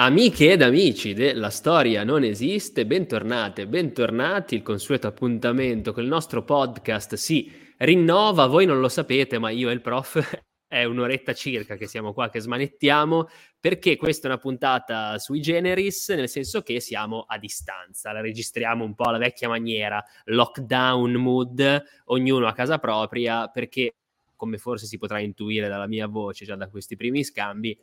Amiche ed amici della storia non esiste, bentornate, bentornati. Il consueto appuntamento con il nostro podcast si rinnova. Voi non lo sapete, ma io e il prof è un'oretta circa che siamo qua che smanettiamo perché questa è una puntata sui generis, nel senso che siamo a distanza, la registriamo un po' alla vecchia maniera, lockdown mood, ognuno a casa propria, perché come forse si potrà intuire dalla mia voce già da questi primi scambi,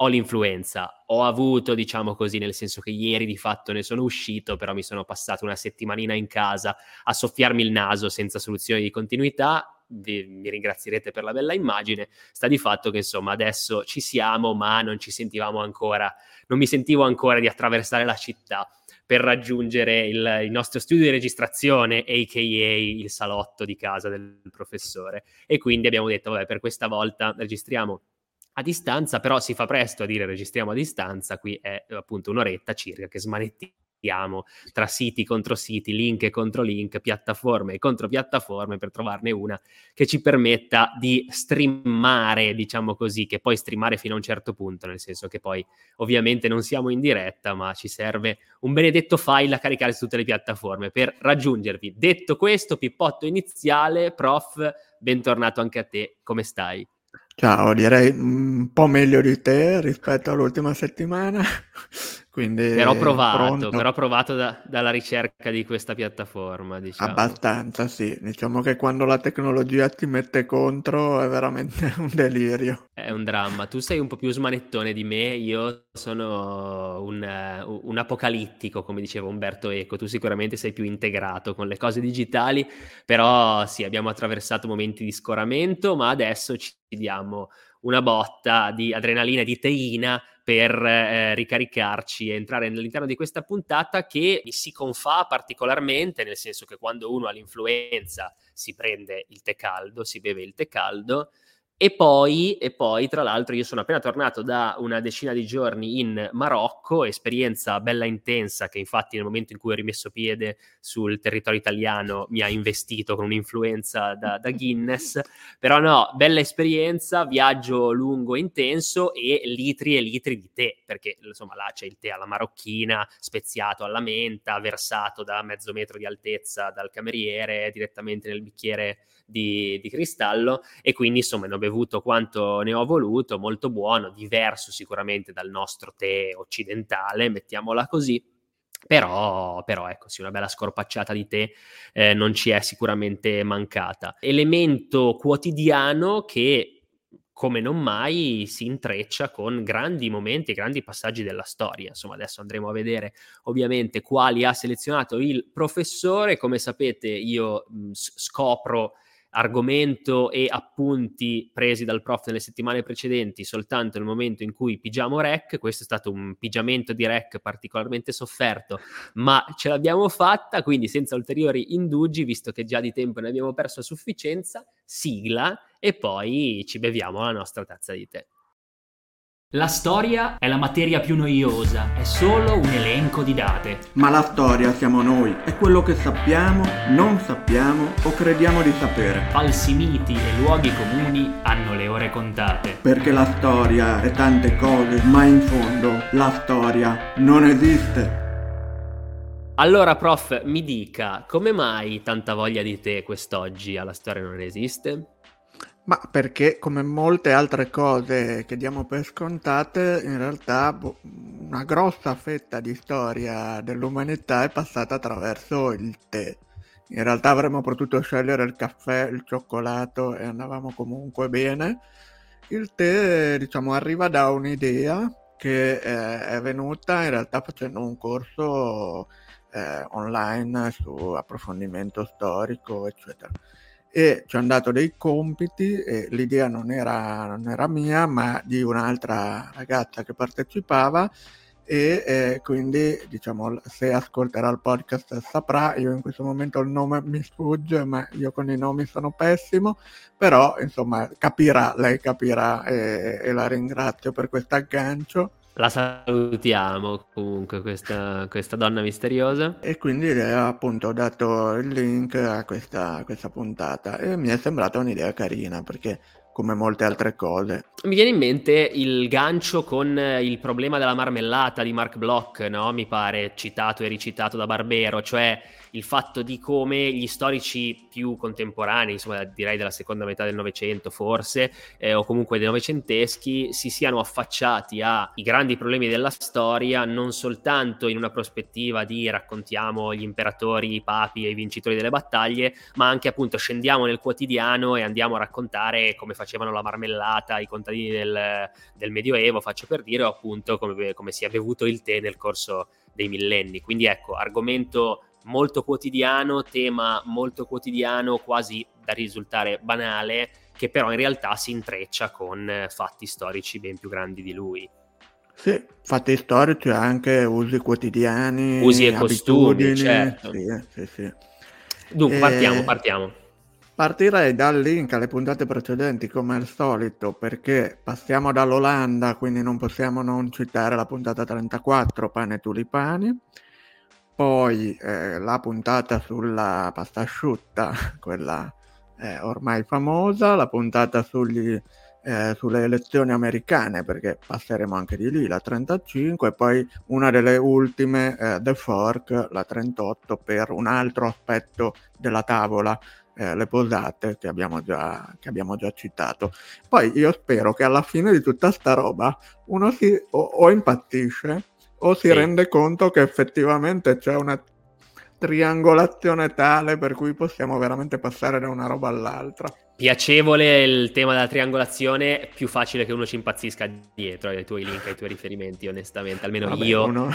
ho l'influenza, ho avuto, diciamo così, nel senso che ieri di fatto ne sono uscito, però mi sono passato una settimanina in casa a soffiarmi il naso senza soluzione di continuità. Vi, mi ringrazierete per la bella immagine. Sta di fatto che insomma adesso ci siamo, ma non ci sentivamo ancora, non mi sentivo ancora di attraversare la città per raggiungere il, il, nostro studio di registrazione, a.k.a. il salotto di casa del professore. E quindi abbiamo detto, vabbè, per questa volta registriamo a distanza, però si fa presto a dire registriamo a distanza, qui è appunto un'oretta circa che smanettiamo tra siti contro siti, link contro link, piattaforme contro piattaforme per trovarne una che ci permetta di streamare, diciamo così, che poi streamare fino a un certo punto, nel senso che poi ovviamente non siamo in diretta, ma ci serve un benedetto file a caricare su tutte le piattaforme per raggiungervi. Detto questo, pippotto iniziale, prof, bentornato anche a te, come stai? Ciao, direi un po' meglio di te rispetto all'ultima settimana. Quindi però provato, però provato da, dalla ricerca di questa piattaforma. Diciamo. Abbastanza, sì. Diciamo che quando la tecnologia ti mette contro è veramente un delirio. È un dramma. Tu sei un po' più smanettone di me, io sono un, uh, un apocalittico, come diceva Umberto Eco. Tu sicuramente sei più integrato con le cose digitali, però sì, abbiamo attraversato momenti di scoramento, ma adesso ci diamo una botta di adrenalina e di teina per eh, ricaricarci e entrare all'interno di questa puntata che si confà particolarmente, nel senso che quando uno ha l'influenza si prende il tè caldo, si beve il tè caldo, e poi, e poi, tra l'altro, io sono appena tornato da una decina di giorni in Marocco, esperienza bella intensa che infatti nel momento in cui ho rimesso piede sul territorio italiano mi ha investito con un'influenza da, da Guinness, però no, bella esperienza, viaggio lungo e intenso e litri e litri di tè, perché insomma là c'è il tè alla marocchina, speziato alla menta, versato da mezzo metro di altezza dal cameriere direttamente nel bicchiere di, di cristallo e quindi insomma ne ho bevuto quanto ne ho voluto, molto buono, diverso sicuramente dal nostro tè occidentale, mettiamola così. Però, però, ecco, sì, una bella scorpacciata di tè eh, non ci è sicuramente mancata. Elemento quotidiano che come non mai si intreccia con grandi momenti grandi passaggi della storia. Insomma, adesso andremo a vedere ovviamente quali ha selezionato il professore. Come sapete, io mh, scopro argomento e appunti presi dal prof nelle settimane precedenti soltanto nel momento in cui pigiamo rec. Questo è stato un pigiamento di rec particolarmente sofferto, ma ce l'abbiamo fatta, quindi senza ulteriori indugi, visto che già di tempo ne abbiamo perso a sufficienza, sigla e poi ci beviamo la nostra tazza di tè. La storia è la materia più noiosa, è solo un elenco di date. Ma la storia siamo noi, è quello che sappiamo, non sappiamo o crediamo di sapere. Falsi miti e luoghi comuni hanno le ore contate. Perché la storia è tante cose, ma in fondo la storia non esiste. Allora, prof, mi dica, come mai tanta voglia di te quest'oggi alla storia non esiste? Ma perché come molte altre cose che diamo per scontate, in realtà boh, una grossa fetta di storia dell'umanità è passata attraverso il tè. In realtà avremmo potuto scegliere il caffè, il cioccolato e andavamo comunque bene. Il tè, diciamo, arriva da un'idea che eh, è venuta in realtà facendo un corso eh, online su approfondimento storico, eccetera e ci hanno dato dei compiti e l'idea non era, non era mia ma di un'altra ragazza che partecipava e eh, quindi diciamo se ascolterà il podcast saprà io in questo momento il nome mi sfugge ma io con i nomi sono pessimo però insomma capirà lei capirà e, e la ringrazio per questo aggancio la salutiamo comunque questa, questa, donna misteriosa. E quindi le ha appunto dato il link a questa, questa puntata e mi è sembrata un'idea carina perché come molte altre cose. Mi viene in mente il gancio con il problema della marmellata di Mark Bloch, no? mi pare citato e ricitato da Barbero, cioè il fatto di come gli storici più contemporanei, insomma direi della seconda metà del Novecento forse, eh, o comunque dei novecenteschi, si siano affacciati ai grandi problemi della storia non soltanto in una prospettiva di raccontiamo gli imperatori, i papi e i vincitori delle battaglie, ma anche appunto scendiamo nel quotidiano e andiamo a raccontare come facevano la marmellata i contadini del, del Medioevo, faccio per dire, o appunto come, come si è bevuto il tè nel corso dei millenni. Quindi ecco, argomento molto quotidiano, tema molto quotidiano, quasi da risultare banale, che però in realtà si intreccia con eh, fatti storici ben più grandi di lui. Sì, fatti storici anche usi quotidiani, usi e costumi, certo. Sì, sì, sì. Dunque, e... partiamo, partiamo. Partirei dal link alle puntate precedenti come al solito perché passiamo dall'Olanda, quindi non possiamo non citare la puntata 34, pane e tulipani poi eh, la puntata sulla pasta asciutta, quella eh, ormai famosa, la puntata sugli, eh, sulle elezioni americane, perché passeremo anche di lì, la 35, e poi una delle ultime, eh, The Fork, la 38, per un altro aspetto della tavola, eh, le posate che abbiamo, già, che abbiamo già citato. Poi io spero che alla fine di tutta sta roba uno si o, o impazzisce o si sì. rende conto che effettivamente c'è una triangolazione tale per cui possiamo veramente passare da una roba all'altra. Piacevole il tema della triangolazione, più facile che uno ci impazzisca dietro ai tuoi link, ai tuoi riferimenti, onestamente. Almeno Vabbè, io, uno...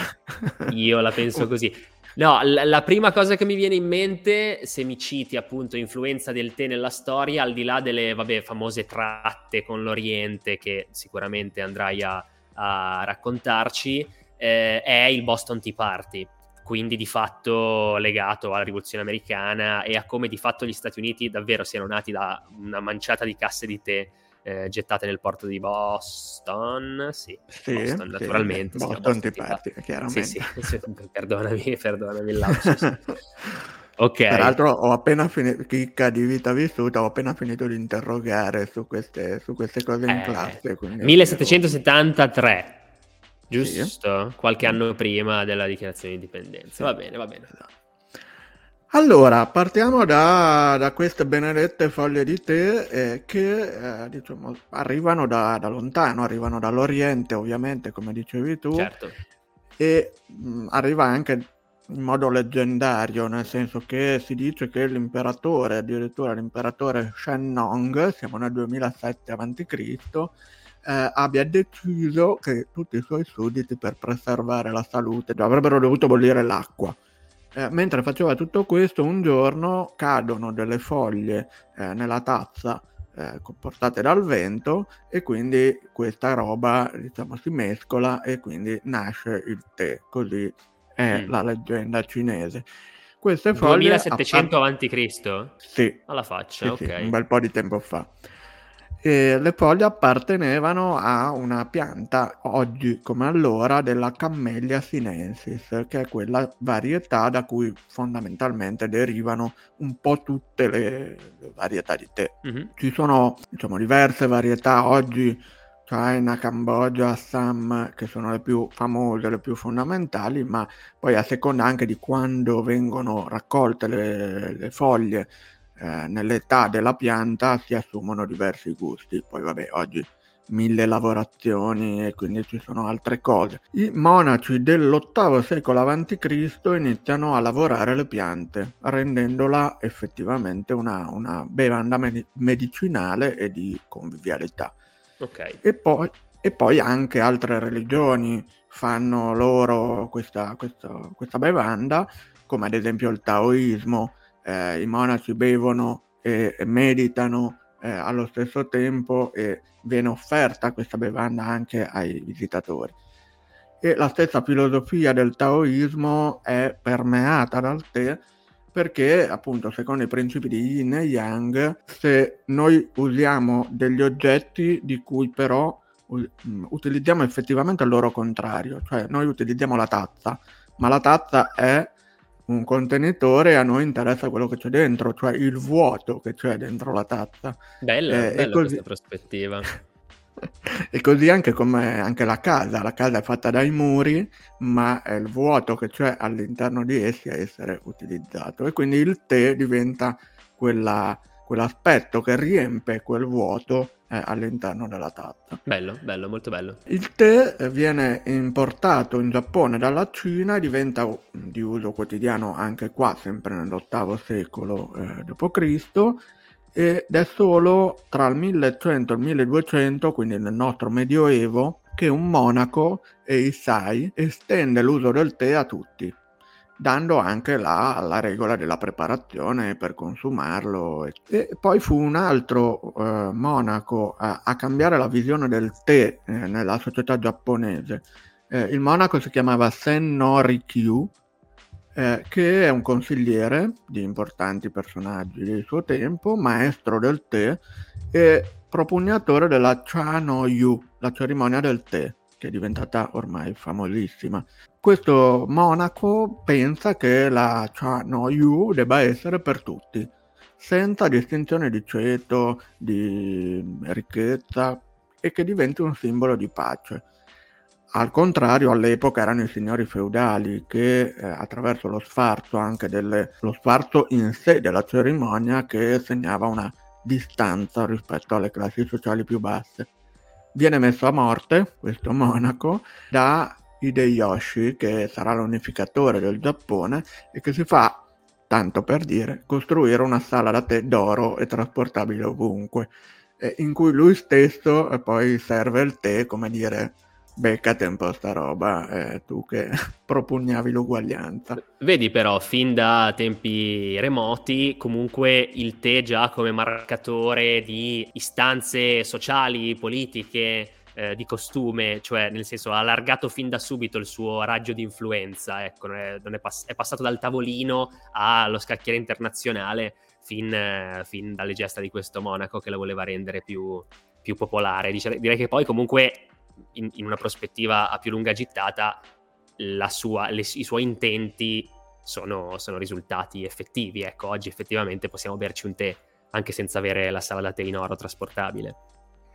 io la penso così. No, la, la, prima cosa che mi viene in mente, se mi citi appunto influenza del tè nella storia, al di là delle vabbè, famose tratte con l'Oriente che sicuramente andrai a, a raccontarci, eh, è il Boston Tea Party, quindi di fatto legato alla rivoluzione americana e a come di fatto gli Stati Uniti davvero siano nati da una manciata di casse di tè eh, gettate nel porto di Boston, sì, sì Boston, naturalmente. Sì, Boston Tea Party, chiaramente. Sì, sì, perdonami, perdonami il lapsus. ok. Peraltro ho appena finito, chicca di vita vissuta, ho appena finito di interrogare su queste, su queste cose in eh, classe. 1773 giusto? Sì. Qualche anno prima della dichiarazione di indipendenza. Va bene, va bene. Allora, partiamo da, da, queste benedette foglie di tè eh, che eh, diciamo, arrivano da, da, lontano, arrivano dall'Oriente ovviamente, come dicevi tu, certo. e mh, arriva anche in modo leggendario, nel senso che si dice che l'imperatore, addirittura l'imperatore Shen Nong, siamo nel 2007 a.C., eh, abbia deciso che tutti i suoi sudditi per preservare la salute avrebbero dovuto bollire l'acqua. Eh, mentre faceva tutto questo, un giorno cadono delle foglie eh, nella tazza eh, portate dal vento e quindi questa roba diciamo, si mescola e quindi nasce il tè. Così è mm. la leggenda cinese. Queste foglie 2700 app- a.C.? Sì. Alla faccia, sì, ok. Sì, un bel po' di tempo fa. E le foglie appartenevano a una pianta, oggi come allora, della Camellia sinensis, che è quella varietà da cui fondamentalmente derivano un po' tutte le, le varietà di tè. Mm-hmm. Ci sono diciamo, diverse varietà oggi, China, Cambogia, Assam, che sono le più famose, le più fondamentali, ma poi a seconda anche di quando vengono raccolte le, le foglie eh, nell'età della pianta si assumono diversi gusti. Poi vabbè, oggi mille lavorazioni e quindi ci sono altre cose. I monaci dell'VIII secolo a.C. iniziano a lavorare le piante, rendendola effettivamente una, una bevanda med- medicinale e di convivialità. Okay. E, poi, e, poi, anche altre religioni fanno loro questa, questa, questa bevanda, come ad esempio il taoismo eh, i monaci bevono e, e meditano eh, allo stesso tempo e viene offerta questa bevanda anche ai visitatori. E la stessa filosofia del taoismo è permeata dal tè perché appunto secondo i principi di Yin e Yang se noi usiamo degli oggetti di cui però mm, utilizziamo effettivamente il loro contrario, cioè noi utilizziamo la tazza, ma la tazza è un contenitore a noi interessa quello che c'è dentro, cioè il vuoto che c'è dentro la tazza. Bella, eh, bella così... questa prospettiva. e così anche come anche la casa, la casa è fatta dai muri, ma è il vuoto che c'è all'interno di essi a essere utilizzato e quindi il tè diventa quella, quell'aspetto che riempie quel vuoto eh, all'interno della tazza. Bello, bello, molto bello. Il tè viene importato in Giappone dalla Cina e diventa di uso quotidiano anche qua, sempre nell'ottavo secolo eh, d.C. ed è solo tra il 1100 e il 1200, quindi nel nostro medioevo, che un monaco e i sai estende l'uso del tè a tutti dando anche la, la, regola della preparazione per consumarlo. E poi fu un altro eh, monaco a, a, cambiare la visione del tè eh, nella società giapponese. Eh, il monaco si chiamava Sen no Rikyu, eh, che è un consigliere di importanti personaggi del suo tempo, maestro del tè e propugnatore della Cha no Yu, la cerimonia del tè che è diventata ormai famosissima. Questo monaco pensa che la Cha no Yu debba essere per tutti, senza distinzione di ceto, di ricchezza e che diventi un simbolo di pace. Al contrario, all'epoca erano i signori feudali che eh, attraverso lo sfarzo, anche delle, lo sfarzo in sé della cerimonia, che segnava una distanza rispetto alle classi sociali più basse viene messo a morte, questo monaco, da Hideyoshi, che sarà l'unificatore del Giappone e che si fa, tanto per dire, costruire una sala da tè d'oro e trasportabile ovunque, in cui lui stesso poi serve il tè, come dire, beccate un po' sta roba, eh, tu che propugnavi l'uguaglianza. Vedi però, fin da tempi remoti, comunque il tè già come marcatore di istanze sociali, politiche, eh, di costume, cioè nel senso ha allargato fin da subito il suo raggio di influenza, ecco, non è, non è, pass- è passato dal tavolino allo scacchiere internazionale fin, eh, fin, dalle gesta di questo monaco che la voleva rendere più, più popolare. Dice, direi che poi comunque in, in una prospettiva a più lunga gittata, sua, le, i suoi intenti sono, sono, risultati effettivi. Ecco, oggi effettivamente possiamo berci un tè anche senza avere la sala da tè in oro trasportabile.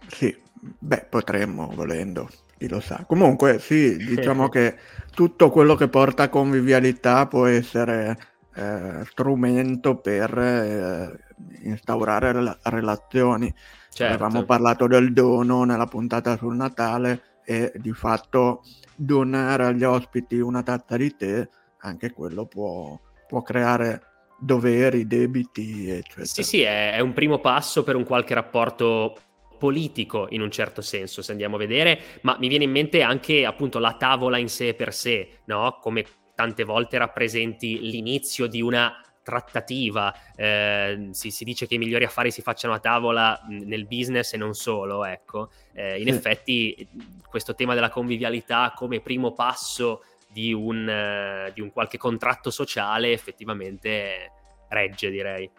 Sì, beh, potremmo volendo, chi lo sa. Comunque, sì, diciamo che tutto quello che porta a convivialità può essere eh, strumento per eh, instaurare rela- relazioni. Certo. Avevamo parlato del dono nella puntata sul Natale e di fatto donare agli ospiti una tazza di tè, anche quello può, può creare doveri, debiti, eccetera. Sì, sì, è, è un primo passo per un qualche rapporto politico in un certo senso, se andiamo a vedere, ma mi viene in mente anche appunto la tavola in sé per sé, no? Come tante volte rappresenti l'inizio di una trattativa, eh, si, si, dice che i migliori affari si facciano a tavola nel business e non solo, ecco. Eh, in sì. effetti questo tema della convivialità come primo passo di un, uh, di un qualche contratto sociale effettivamente regge, direi.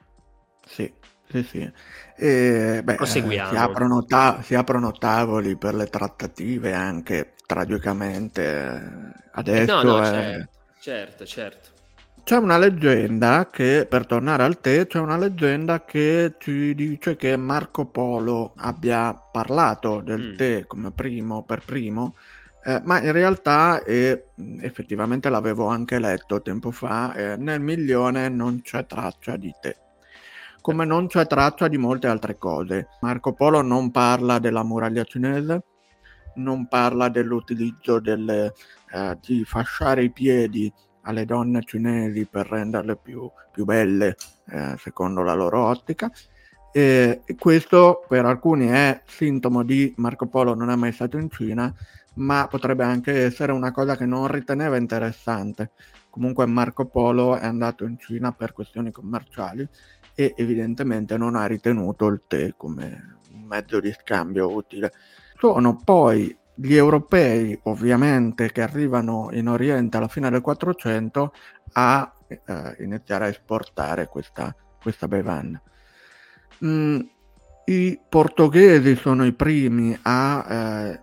Sì, sì, sì. E, beh, Proseguiamo. Si aprono, ta- si aprono, tavoli per le trattative anche tragicamente adesso. No, no, è... certo, certo, certo. C'è una leggenda che, per tornare al tè, c'è una leggenda che ci dice che Marco Polo abbia parlato del mm. tè come primo, per primo, eh, ma in realtà, e effettivamente l'avevo anche letto tempo fa, eh, nel milione non c'è traccia di tè. Come non c'è traccia di molte altre cose. Marco Polo non parla della muraglia cinese, non parla dell'utilizzo delle, eh, di fasciare i piedi alle donne cinesi per renderle più, più belle eh, secondo la loro ottica. E, questo per alcuni è sintomo di Marco Polo non è mai stato in Cina, ma potrebbe anche essere una cosa che non riteneva interessante. Comunque Marco Polo è andato in Cina per questioni commerciali e evidentemente non ha ritenuto il tè come un mezzo di scambio utile. Sono poi gli europei, ovviamente, che arrivano in Oriente alla fine del 400 a eh, iniziare a esportare questa, questa bevanda. Mm, I portoghesi sono i primi a eh,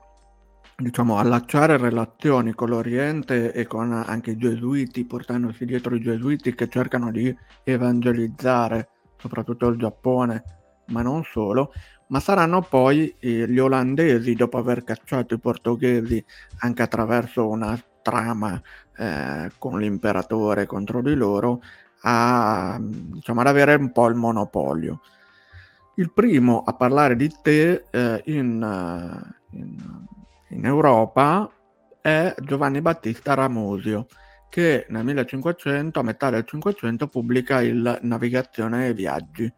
diciamo, allacciare relazioni con l'Oriente e con anche i gesuiti, portandosi dietro i gesuiti che cercano di evangelizzare soprattutto il Giappone, ma non solo, ma saranno poi eh, gli olandesi, dopo aver cacciato i portoghesi anche attraverso una trama eh, con l'imperatore contro di loro, a, diciamo, ad avere un po' il monopolio. Il primo a parlare di tè eh, in, in, in, Europa è Giovanni Battista Ramosio, che nel 1500, a metà del 500, pubblica il Navigazione e Viaggi.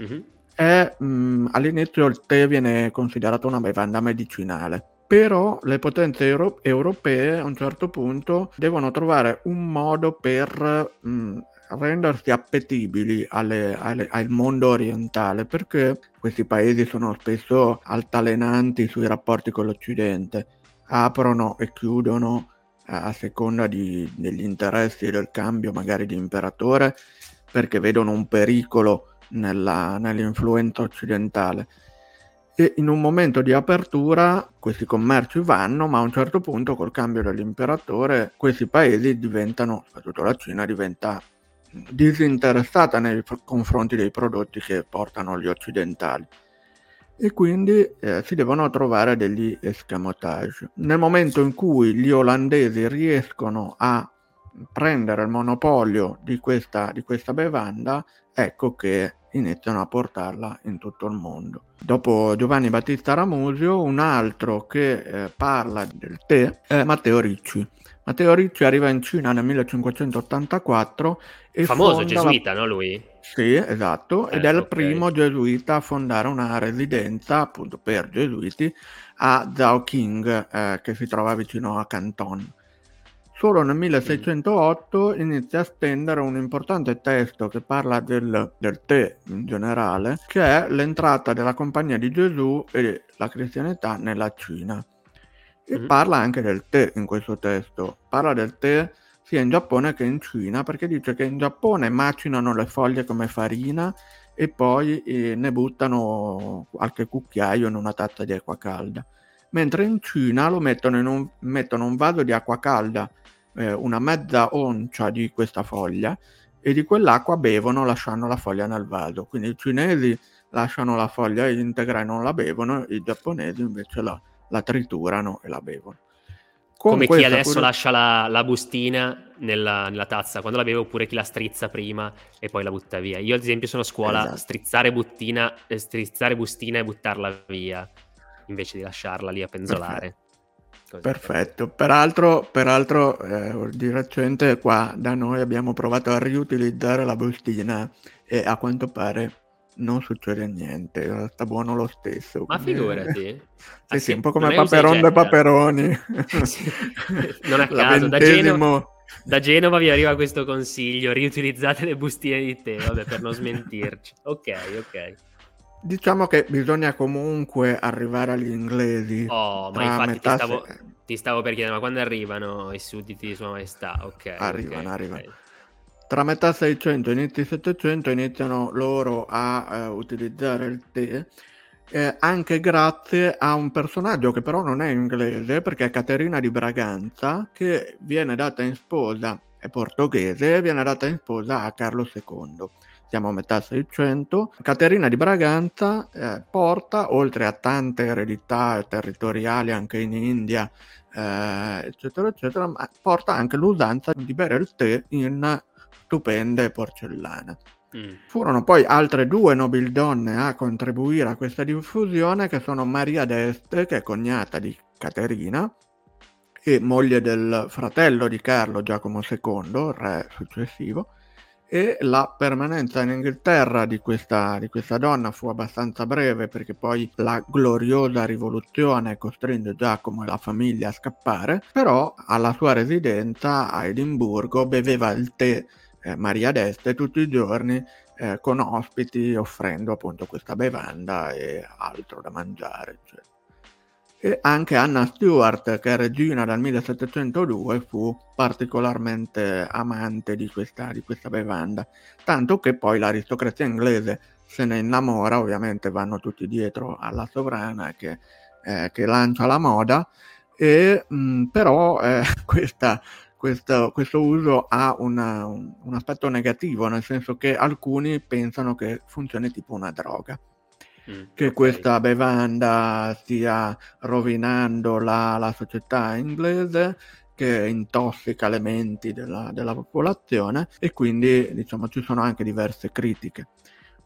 Mm-hmm. E, mh, all'inizio il tè viene considerato una bevanda medicinale però le potenze euro- europee a un certo punto devono trovare un modo per mh, rendersi appetibili alle, alle, al mondo orientale perché questi paesi sono spesso altalenanti sui rapporti con l'Occidente, aprono e chiudono a seconda di, degli interessi del cambio magari di imperatore perché vedono un pericolo nella, nell'influenza occidentale. E in un momento di apertura questi commerci vanno, ma a un certo punto col cambio dell'imperatore questi paesi diventano, soprattutto la Cina, diventa disinteressata nei confronti dei prodotti che portano gli occidentali e quindi eh, si devono trovare degli escamotage. Nel momento in cui gli olandesi riescono a prendere il monopolio di questa, di questa bevanda, ecco che iniziano a portarla in tutto il mondo. Dopo Giovanni Battista Ramusio, un altro che eh, parla del tè è Matteo Ricci. Matteo Ricci arriva in Cina nel 1584 e famoso gesuita, la... no lui? Sì, esatto, eh, ed è il okay. primo gesuita a fondare una residenza appunto per gesuiti a Zhaoqing, eh, che si trova vicino a Canton. Solo nel 1608 inizia a stendere un importante testo che parla del, del tè in generale, che è l'entrata della Compagnia di Gesù e la cristianità nella Cina. E mm-hmm. parla anche del tè in questo testo. Parla del tè sia in Giappone che in Cina, perché dice che in Giappone macinano le foglie come farina e poi eh, ne buttano qualche cucchiaio in una tazza di acqua calda. Mentre in Cina lo mettono in un, mettono un vaso di acqua calda, eh, una mezza oncia di questa foglia, e di quell'acqua bevono lasciando la foglia nel vaso. Quindi i cinesi lasciano la foglia integra e non la bevono, i giapponesi invece la, la triturano e la bevono. Con Come chi adesso pure... lascia la, la bustina nella, nella, tazza quando la beve, oppure chi la strizza prima e poi la butta via. Io, ad esempio, sono a scuola esatto. strizzare, buttina, eh, strizzare bustina e buttarla via invece di lasciarla lì a penzolare. Perfetto. Perfetto. Peraltro, peraltro eh, di recente qua da noi abbiamo provato a riutilizzare la bustina e a quanto pare non succede niente, sta buono lo stesso. Ma quindi... figurati. sì, ah, sì, un po' come Paperon dei Paperoni. sì. Non a caso, da Genova, da Genova vi arriva questo consiglio, riutilizzate le bustine di tè, vabbè, per non smentirci. Ok, ok. Diciamo che bisogna comunque arrivare agli inglesi. Oh, ma infatti ti stavo, se... ti stavo, per chiedere, ma quando arrivano i sudditi di Sua Maestà? Ok. Arrivano, okay, arrivano. Okay. Tra metà 600 e inizi 700 iniziano loro a uh, utilizzare il tè, eh, anche grazie a un personaggio che però non è inglese, perché è Caterina di Braganza, che viene data in sposa, è portoghese, viene data in sposa a Carlo II. Siamo a metà 600. Caterina di Braganza eh, porta, oltre a tante eredità territoriali anche in India, eh, eccetera, eccetera, porta anche l'usanza di bere il tè in stupende porcellane. Mm. Furono poi altre due nobildonne a contribuire a questa diffusione, che sono Maria d'Este, che è cognata di Caterina, e moglie del fratello di Carlo Giacomo II, re successivo, e la permanenza in Inghilterra di questa, di questa, donna fu abbastanza breve perché poi la gloriosa rivoluzione costringe Giacomo e la famiglia a scappare, però alla sua residenza a Edimburgo beveva il tè eh, Maria d'Este tutti i giorni eh, con ospiti offrendo appunto questa bevanda e altro da mangiare. Cioè. E anche Anna Stewart, che è regina dal 1702, fu particolarmente amante di questa, di questa bevanda, tanto che poi l'aristocrazia inglese se ne innamora, ovviamente vanno tutti dietro alla sovrana che, eh, che lancia la moda e mh, però eh, questa, questo, questo, uso ha una, un, un, aspetto negativo, nel senso che alcuni pensano che funzioni tipo una droga. Mm, che okay. questa bevanda stia rovinando la, la società inglese che intossica le menti della, della, popolazione e quindi diciamo ci sono anche diverse critiche.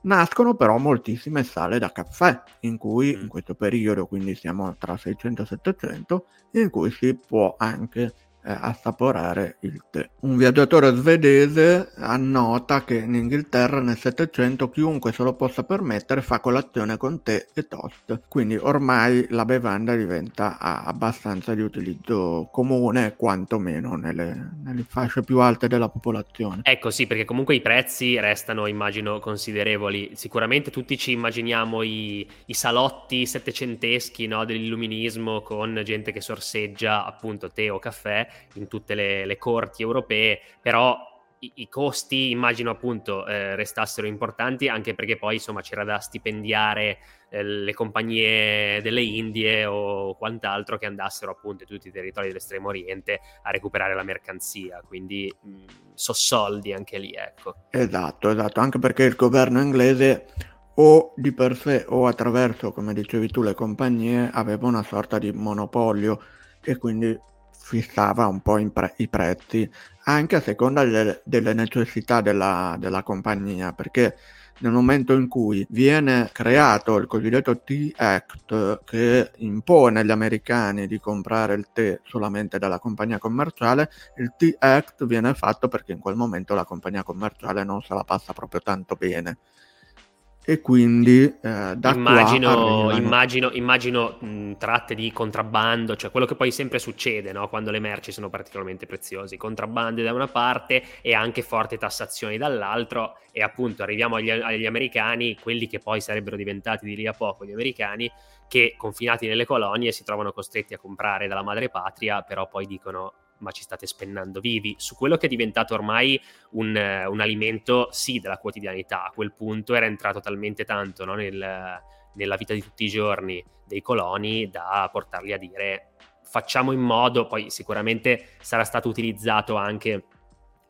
Nascono però moltissime sale da caffè in cui in questo periodo, quindi siamo tra 600 e 700, in cui si può anche assaporare il tè. Un viaggiatore svedese annota che in Inghilterra nel Settecento chiunque se lo possa permettere fa colazione con tè e toast, quindi ormai la bevanda diventa abbastanza di utilizzo comune, quantomeno nelle, nelle fasce più alte della popolazione. Ecco sì, perché comunque i prezzi restano immagino considerevoli. Sicuramente tutti ci immaginiamo i, i salotti settecenteschi no, dell'illuminismo con gente che sorseggia appunto tè o caffè in tutte le, le corti europee, però i, i costi immagino appunto eh, restassero importanti anche perché poi insomma c'era da stipendiare eh, le compagnie delle Indie o quant'altro che andassero appunto in tutti i territori dell'estremo oriente a recuperare la mercanzia, quindi mh, so soldi anche lì ecco. Esatto, esatto, anche perché il governo inglese o di per sé o attraverso, come dicevi tu, le compagnie aveva una sorta di monopolio e quindi fissava un po' pre- i prezzi anche a seconda delle, delle necessità della, della, compagnia perché nel momento in cui viene creato il cosiddetto Tea Act che impone agli americani di comprare il tè solamente dalla compagnia commerciale, il Tea Act viene fatto perché in quel momento la compagnia commerciale non se la passa proprio tanto bene e quindi eh, da immagino, immagino, immagino mh, tratte di contrabbando, cioè quello che poi sempre succede no? quando le merci sono particolarmente preziose, contrabbandi da una parte e anche forti tassazioni dall'altro e appunto arriviamo agli, agli americani, quelli che poi sarebbero diventati di lì a poco gli americani, che confinati nelle colonie si trovano costretti a comprare dalla madre patria, però poi dicono ma ci state spennando vivi, su quello che è diventato ormai un, un alimento, sì, della quotidianità. A quel punto era entrato talmente tanto no, nel, nella vita di tutti i giorni dei coloni da portarli a dire facciamo in modo, poi sicuramente sarà stato utilizzato anche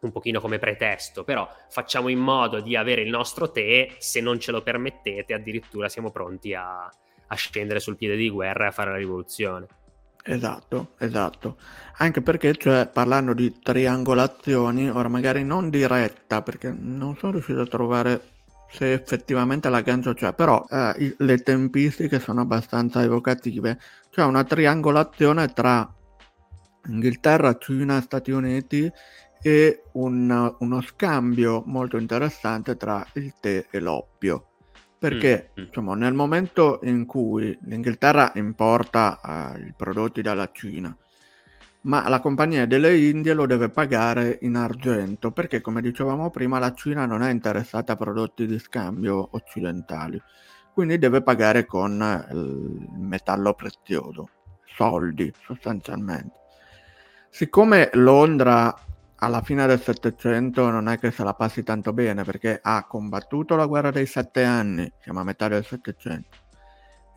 un pochino come pretesto, però facciamo in modo di avere il nostro tè, se non ce lo permettete addirittura siamo pronti a, a scendere sul piede di guerra e a fare la rivoluzione. Esatto, esatto. Anche perché, cioè, parlando di triangolazioni, ora magari non diretta, perché non sono riuscito a trovare se effettivamente l'aggancio c'è, però eh, le tempistiche sono abbastanza evocative. C'è una triangolazione tra Inghilterra, Cina, Stati Uniti e un, uno scambio molto interessante tra il tè e l'oppio perché mm. insomma, nel momento in cui l'Inghilterra importa uh, i prodotti dalla Cina, ma la compagnia delle Indie lo deve pagare in argento, perché come dicevamo prima la Cina non è interessata a prodotti di scambio occidentali, quindi deve pagare con eh, il metallo prezioso, soldi sostanzialmente. Siccome Londra alla fine del Settecento non è che se la passi tanto bene perché ha combattuto la guerra dei sette anni, siamo a metà del Settecento,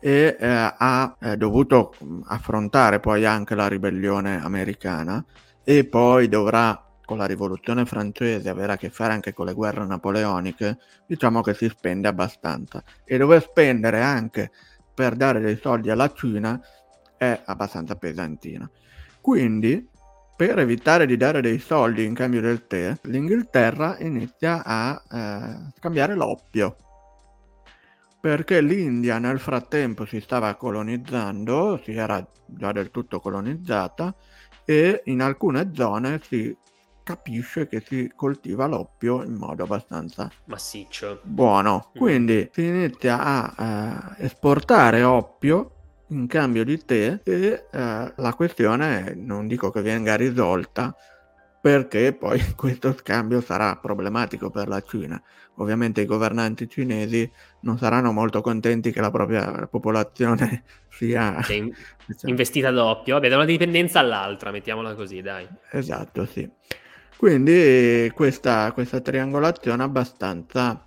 e eh, ha eh, dovuto affrontare poi anche la ribellione americana e poi dovrà con la rivoluzione francese avere a che fare anche con le guerre napoleoniche, diciamo che si spende abbastanza e dove spendere anche per dare dei soldi alla Cina è abbastanza pesantina. Quindi per evitare di dare dei soldi in cambio del tè, l'Inghilterra inizia a eh, scambiare l'oppio. Perché l'India nel frattempo si stava colonizzando, si era già del tutto colonizzata, e in alcune zone si capisce che si coltiva l'oppio in modo abbastanza massiccio. Buono. Mm. Quindi si inizia a eh, esportare oppio in cambio di te e eh, la questione non dico che venga risolta perché poi questo scambio sarà problematico per la Cina. Ovviamente i governanti cinesi non saranno molto contenti che la propria popolazione sia in- diciamo... investita doppio, vabbè, da una dipendenza all'altra, mettiamola così, dai. Esatto, sì. Quindi questa, questa triangolazione è abbastanza,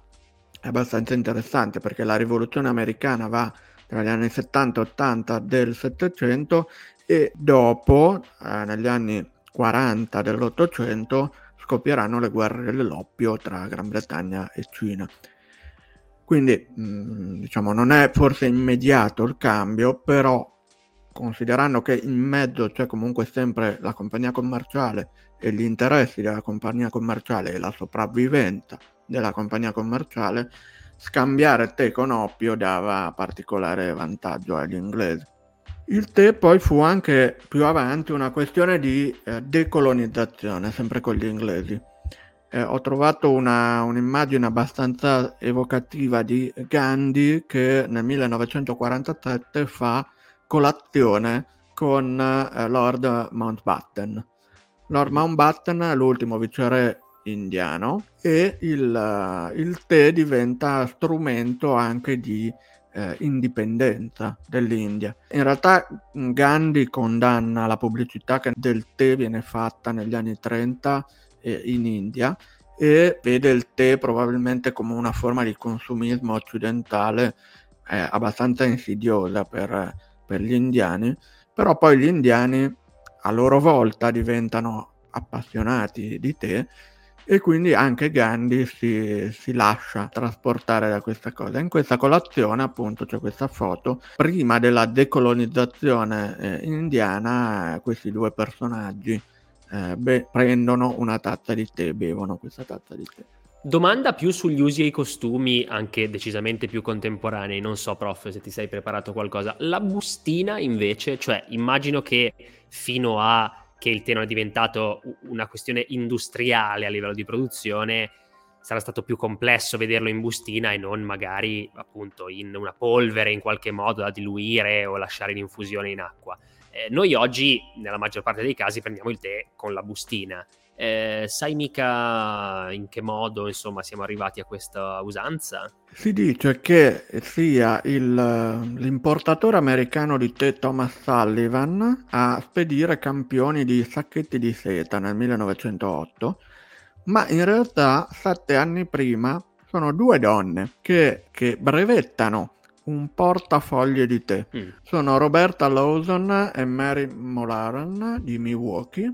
è abbastanza interessante perché la rivoluzione americana va tra gli anni 70 e 80 del Settecento e dopo, eh, negli anni 40 dell'Ottocento, scoppieranno le guerre dell'oppio tra Gran Bretagna e Cina. Quindi, mh, mm, diciamo, non è forse immediato il cambio, però considerando che in mezzo c'è comunque sempre la compagnia commerciale e gli interessi della compagnia commerciale e la sopravvivenza della compagnia commerciale, scambiare tè con oppio dava particolare vantaggio agli inglesi. Il tè poi fu anche più avanti una questione di eh, decolonizzazione, sempre con gli inglesi. Eh, ho trovato una, un'immagine abbastanza evocativa di Gandhi che nel 1947 fa colazione con eh, Lord Mountbatten. Lord Mountbatten l'ultimo viceré indiano e il, il tè diventa strumento anche di eh, indipendenza dell'India. In realtà Gandhi condanna la pubblicità che del tè viene fatta negli anni 30 eh, in India e vede il tè probabilmente come una forma di consumismo occidentale eh, abbastanza insidiosa per, per gli indiani, però poi gli indiani a loro volta diventano appassionati di tè e quindi anche Gandhi si, si, lascia trasportare da questa cosa. In questa colazione appunto c'è questa foto, prima della decolonizzazione eh, indiana questi due personaggi eh, be- prendono una tazza di tè, bevono questa tazza di tè. Domanda più sugli usi e i costumi, anche decisamente più contemporanei. Non so, prof, se ti sei preparato qualcosa. La bustina, invece, cioè immagino che fino a che il tè non è diventato una questione industriale a livello di produzione, sarà stato più complesso vederlo in bustina e non magari appunto in una polvere in qualche modo da diluire o lasciare in infusione in acqua. Eh, noi oggi, nella maggior parte dei casi, prendiamo il tè con la bustina. Eh, sai mica in che modo insomma siamo arrivati a questa usanza? Si dice che sia il, l'importatore americano di tè Thomas Sullivan a spedire campioni di sacchetti di seta nel 1908, ma in realtà sette anni prima sono due donne che, che brevettano un portafogli di tè. Mm. Sono Roberta Lawson e Mary Molaran di Milwaukee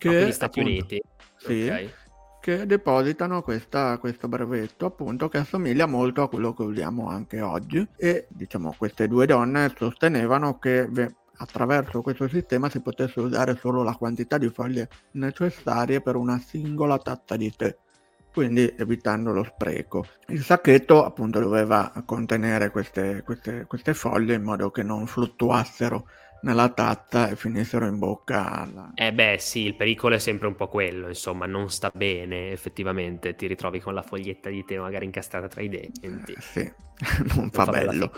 che negli Stati appunto, Uniti sì, okay. che depositano questa, questo brevetto appunto che assomiglia molto a quello che usiamo anche oggi e diciamo queste due donne sostenevano che attraverso questo sistema si potesse usare solo la quantità di foglie necessarie per una singola tazza di tè quindi evitando lo spreco. Il sacchetto appunto doveva contenere queste, queste, queste foglie in modo che non fluttuassero nella tazza e finissero in bocca alla... Eh beh sì, il pericolo è sempre un po' quello, insomma, non sta bene effettivamente, ti ritrovi con la foglietta di tè magari incastrata tra i denti. Eh, sì, non, non fa, fa bello.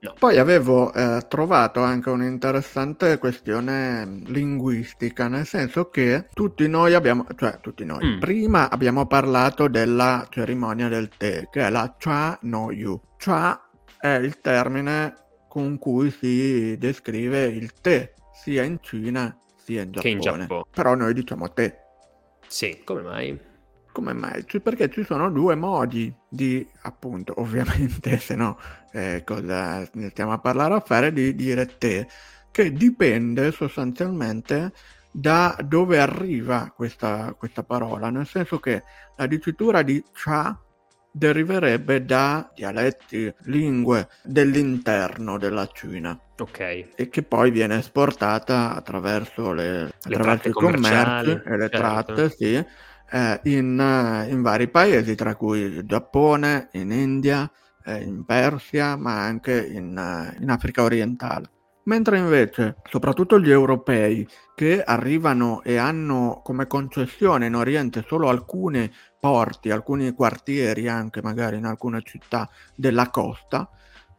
No. Poi avevo eh, trovato anche un'interessante questione linguistica, nel senso che tutti noi abbiamo, cioè tutti noi, mm. prima abbiamo parlato della cerimonia del tè, che è la Cha no Yu. Cha è il termine con cui si descrive il tè, sia in Cina sia in Giappone. Che in Giappone. Però noi diciamo tè. Sì, come mai? Come mai? Cioè, perché ci sono due modi di, appunto, ovviamente, se no eh, cosa stiamo a parlare a fare, di dire tè, che dipende sostanzialmente da dove arriva questa, questa parola, nel senso che la dicitura di cha deriverebbe da dialetti, lingue dell'interno della Cina. Ok. E che poi viene esportata attraverso, le, le attraverso i commerci e le certo. tratte, sì, eh, in, in, vari paesi, tra cui il Giappone, in India, eh, in Persia, ma anche in, in Africa orientale. Mentre invece, soprattutto gli europei che arrivano e hanno come concessione in Oriente solo alcuni porti, alcuni quartieri, anche magari in alcune città della costa,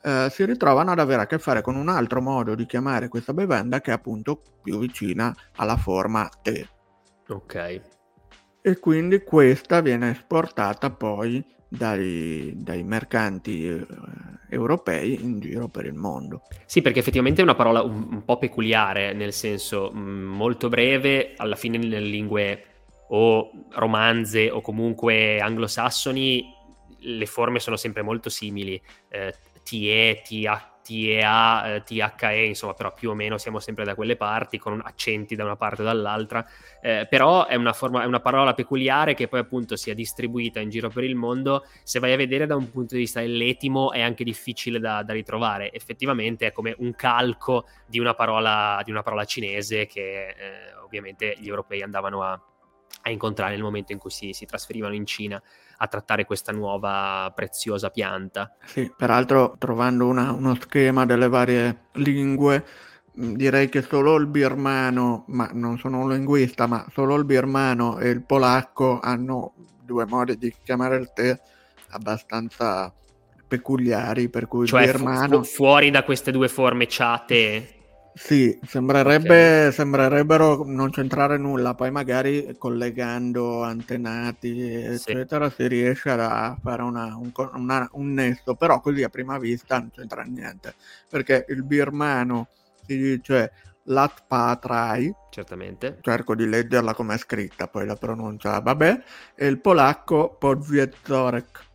eh, si ritrovano ad avere a che fare con un altro modo di chiamare questa bevanda che è appunto più vicina alla forma tè. Ok. E quindi questa viene esportata poi dai, dai mercanti eh, europei in giro per il mondo. Sì, perché effettivamente è una parola un, un po' peculiare, nel senso mh, mm, molto breve, alla fine nelle lingue o romanze o comunque anglosassoni le forme sono sempre molto simili, eh, tia, TEA, eh, THE, insomma, però più o meno siamo sempre da quelle parti, con accenti da una parte o dall'altra. Eh, però è una, forma, è una parola peculiare che poi appunto sia distribuita in giro per il mondo. Se vai a vedere da un punto di vista dell'etimo è anche difficile da, da ritrovare. Effettivamente è come un calco di una parola, di una parola cinese che eh, ovviamente gli europei andavano a, a incontrare nel momento in cui si, si trasferivano in Cina a trattare questa nuova preziosa pianta. Sì, peraltro trovando una, uno schema delle varie lingue, mm, direi che solo il birmano, ma non sono un linguista, ma solo il birmano e il polacco hanno due modi di chiamare il tè abbastanza peculiari, per cui cioè, il birmano... Fu- fuori da queste due forme ciate sì, sembrerebbe, okay. sembrerebbero non c'entrare nulla, poi magari collegando antenati, eccetera, sì. si riesce a fare una, un, una, un, nesso, però così a prima vista non c'entra niente, perché il birmano si dice Lat Patrai, certamente, cerco di leggerla come è scritta, poi la pronuncia, vabbè, e il polacco Podvietorek,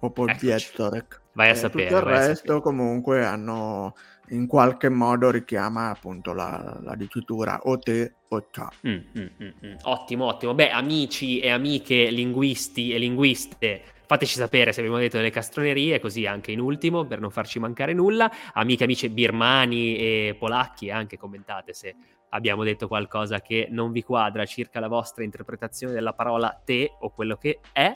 o Podvietorek. Vai a sapere. Tutto il resto comunque hanno in qualche modo richiama appunto la, la dicitura o te o ciao. Mm, mm, mm, mm, ottimo, ottimo. Beh, amici e amiche linguisti e linguiste, fateci sapere se abbiamo detto delle castronerie, così anche in ultimo, per non farci mancare nulla. Amiche, amici birmani e polacchi, anche commentate se abbiamo detto qualcosa che non vi quadra circa la vostra interpretazione della parola te o quello che è.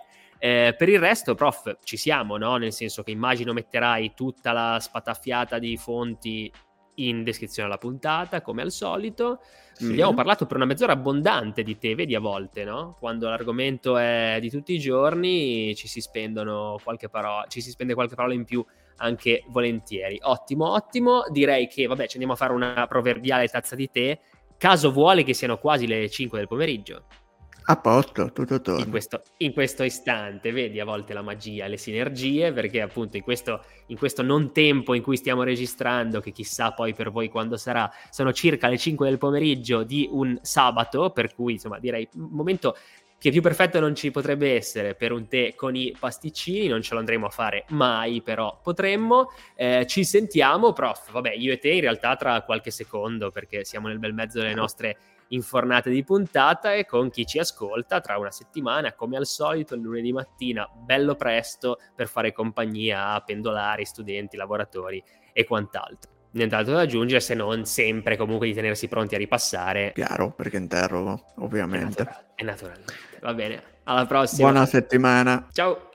Eh, per il resto, prof, ci siamo, no? Nel senso che immagino metterai tutta la spataffiata di fonti in descrizione alla puntata, come al solito. Sì. Abbiamo parlato per una mezz'ora abbondante di te, vedi a volte, no? Quando l'argomento è di tutti i giorni ci si spendono qualche parola, ci si spende qualche parola in più anche volentieri. Ottimo, ottimo. Direi che, vabbè, ci andiamo a fare una proverbiale tazza di tè. Caso vuole che siano quasi le 5 del pomeriggio. A posto, tutto torna. In questo, in questo, istante, vedi a volte la magia, le sinergie, perché appunto in questo, in questo, non tempo in cui stiamo registrando, che chissà poi per voi quando sarà, sono circa le 5 del pomeriggio di un sabato, per cui insomma direi un momento che più perfetto non ci potrebbe essere per un tè con i pasticcini, non ce lo andremo a fare mai, però potremmo. Eh, ci sentiamo, prof. Vabbè, io e te in realtà tra qualche secondo, perché siamo nel bel mezzo delle nostre infornate di puntata e con chi ci ascolta tra una settimana, come al solito, il lunedì mattina, bello presto, per fare compagnia a pendolari, studenti, lavoratori e quant'altro. Nient'altro da aggiungere se non sempre comunque di tenersi pronti a ripassare. Chiaro, perché interrogo, ovviamente. È, natural, naturalmente. Va bene, alla prossima. Buona settimana. Ciao.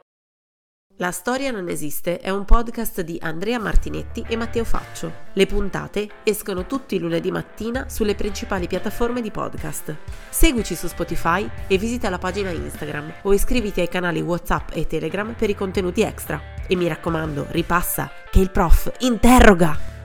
La storia non esiste è un podcast di Andrea Martinetti e Matteo Faccio. Le puntate escono tutti i lunedì mattina sulle principali piattaforme di podcast. Seguici su Spotify e visita la pagina Instagram o iscriviti ai canali WhatsApp e Telegram per i contenuti extra. E mi raccomando, ripassa che il prof interroga!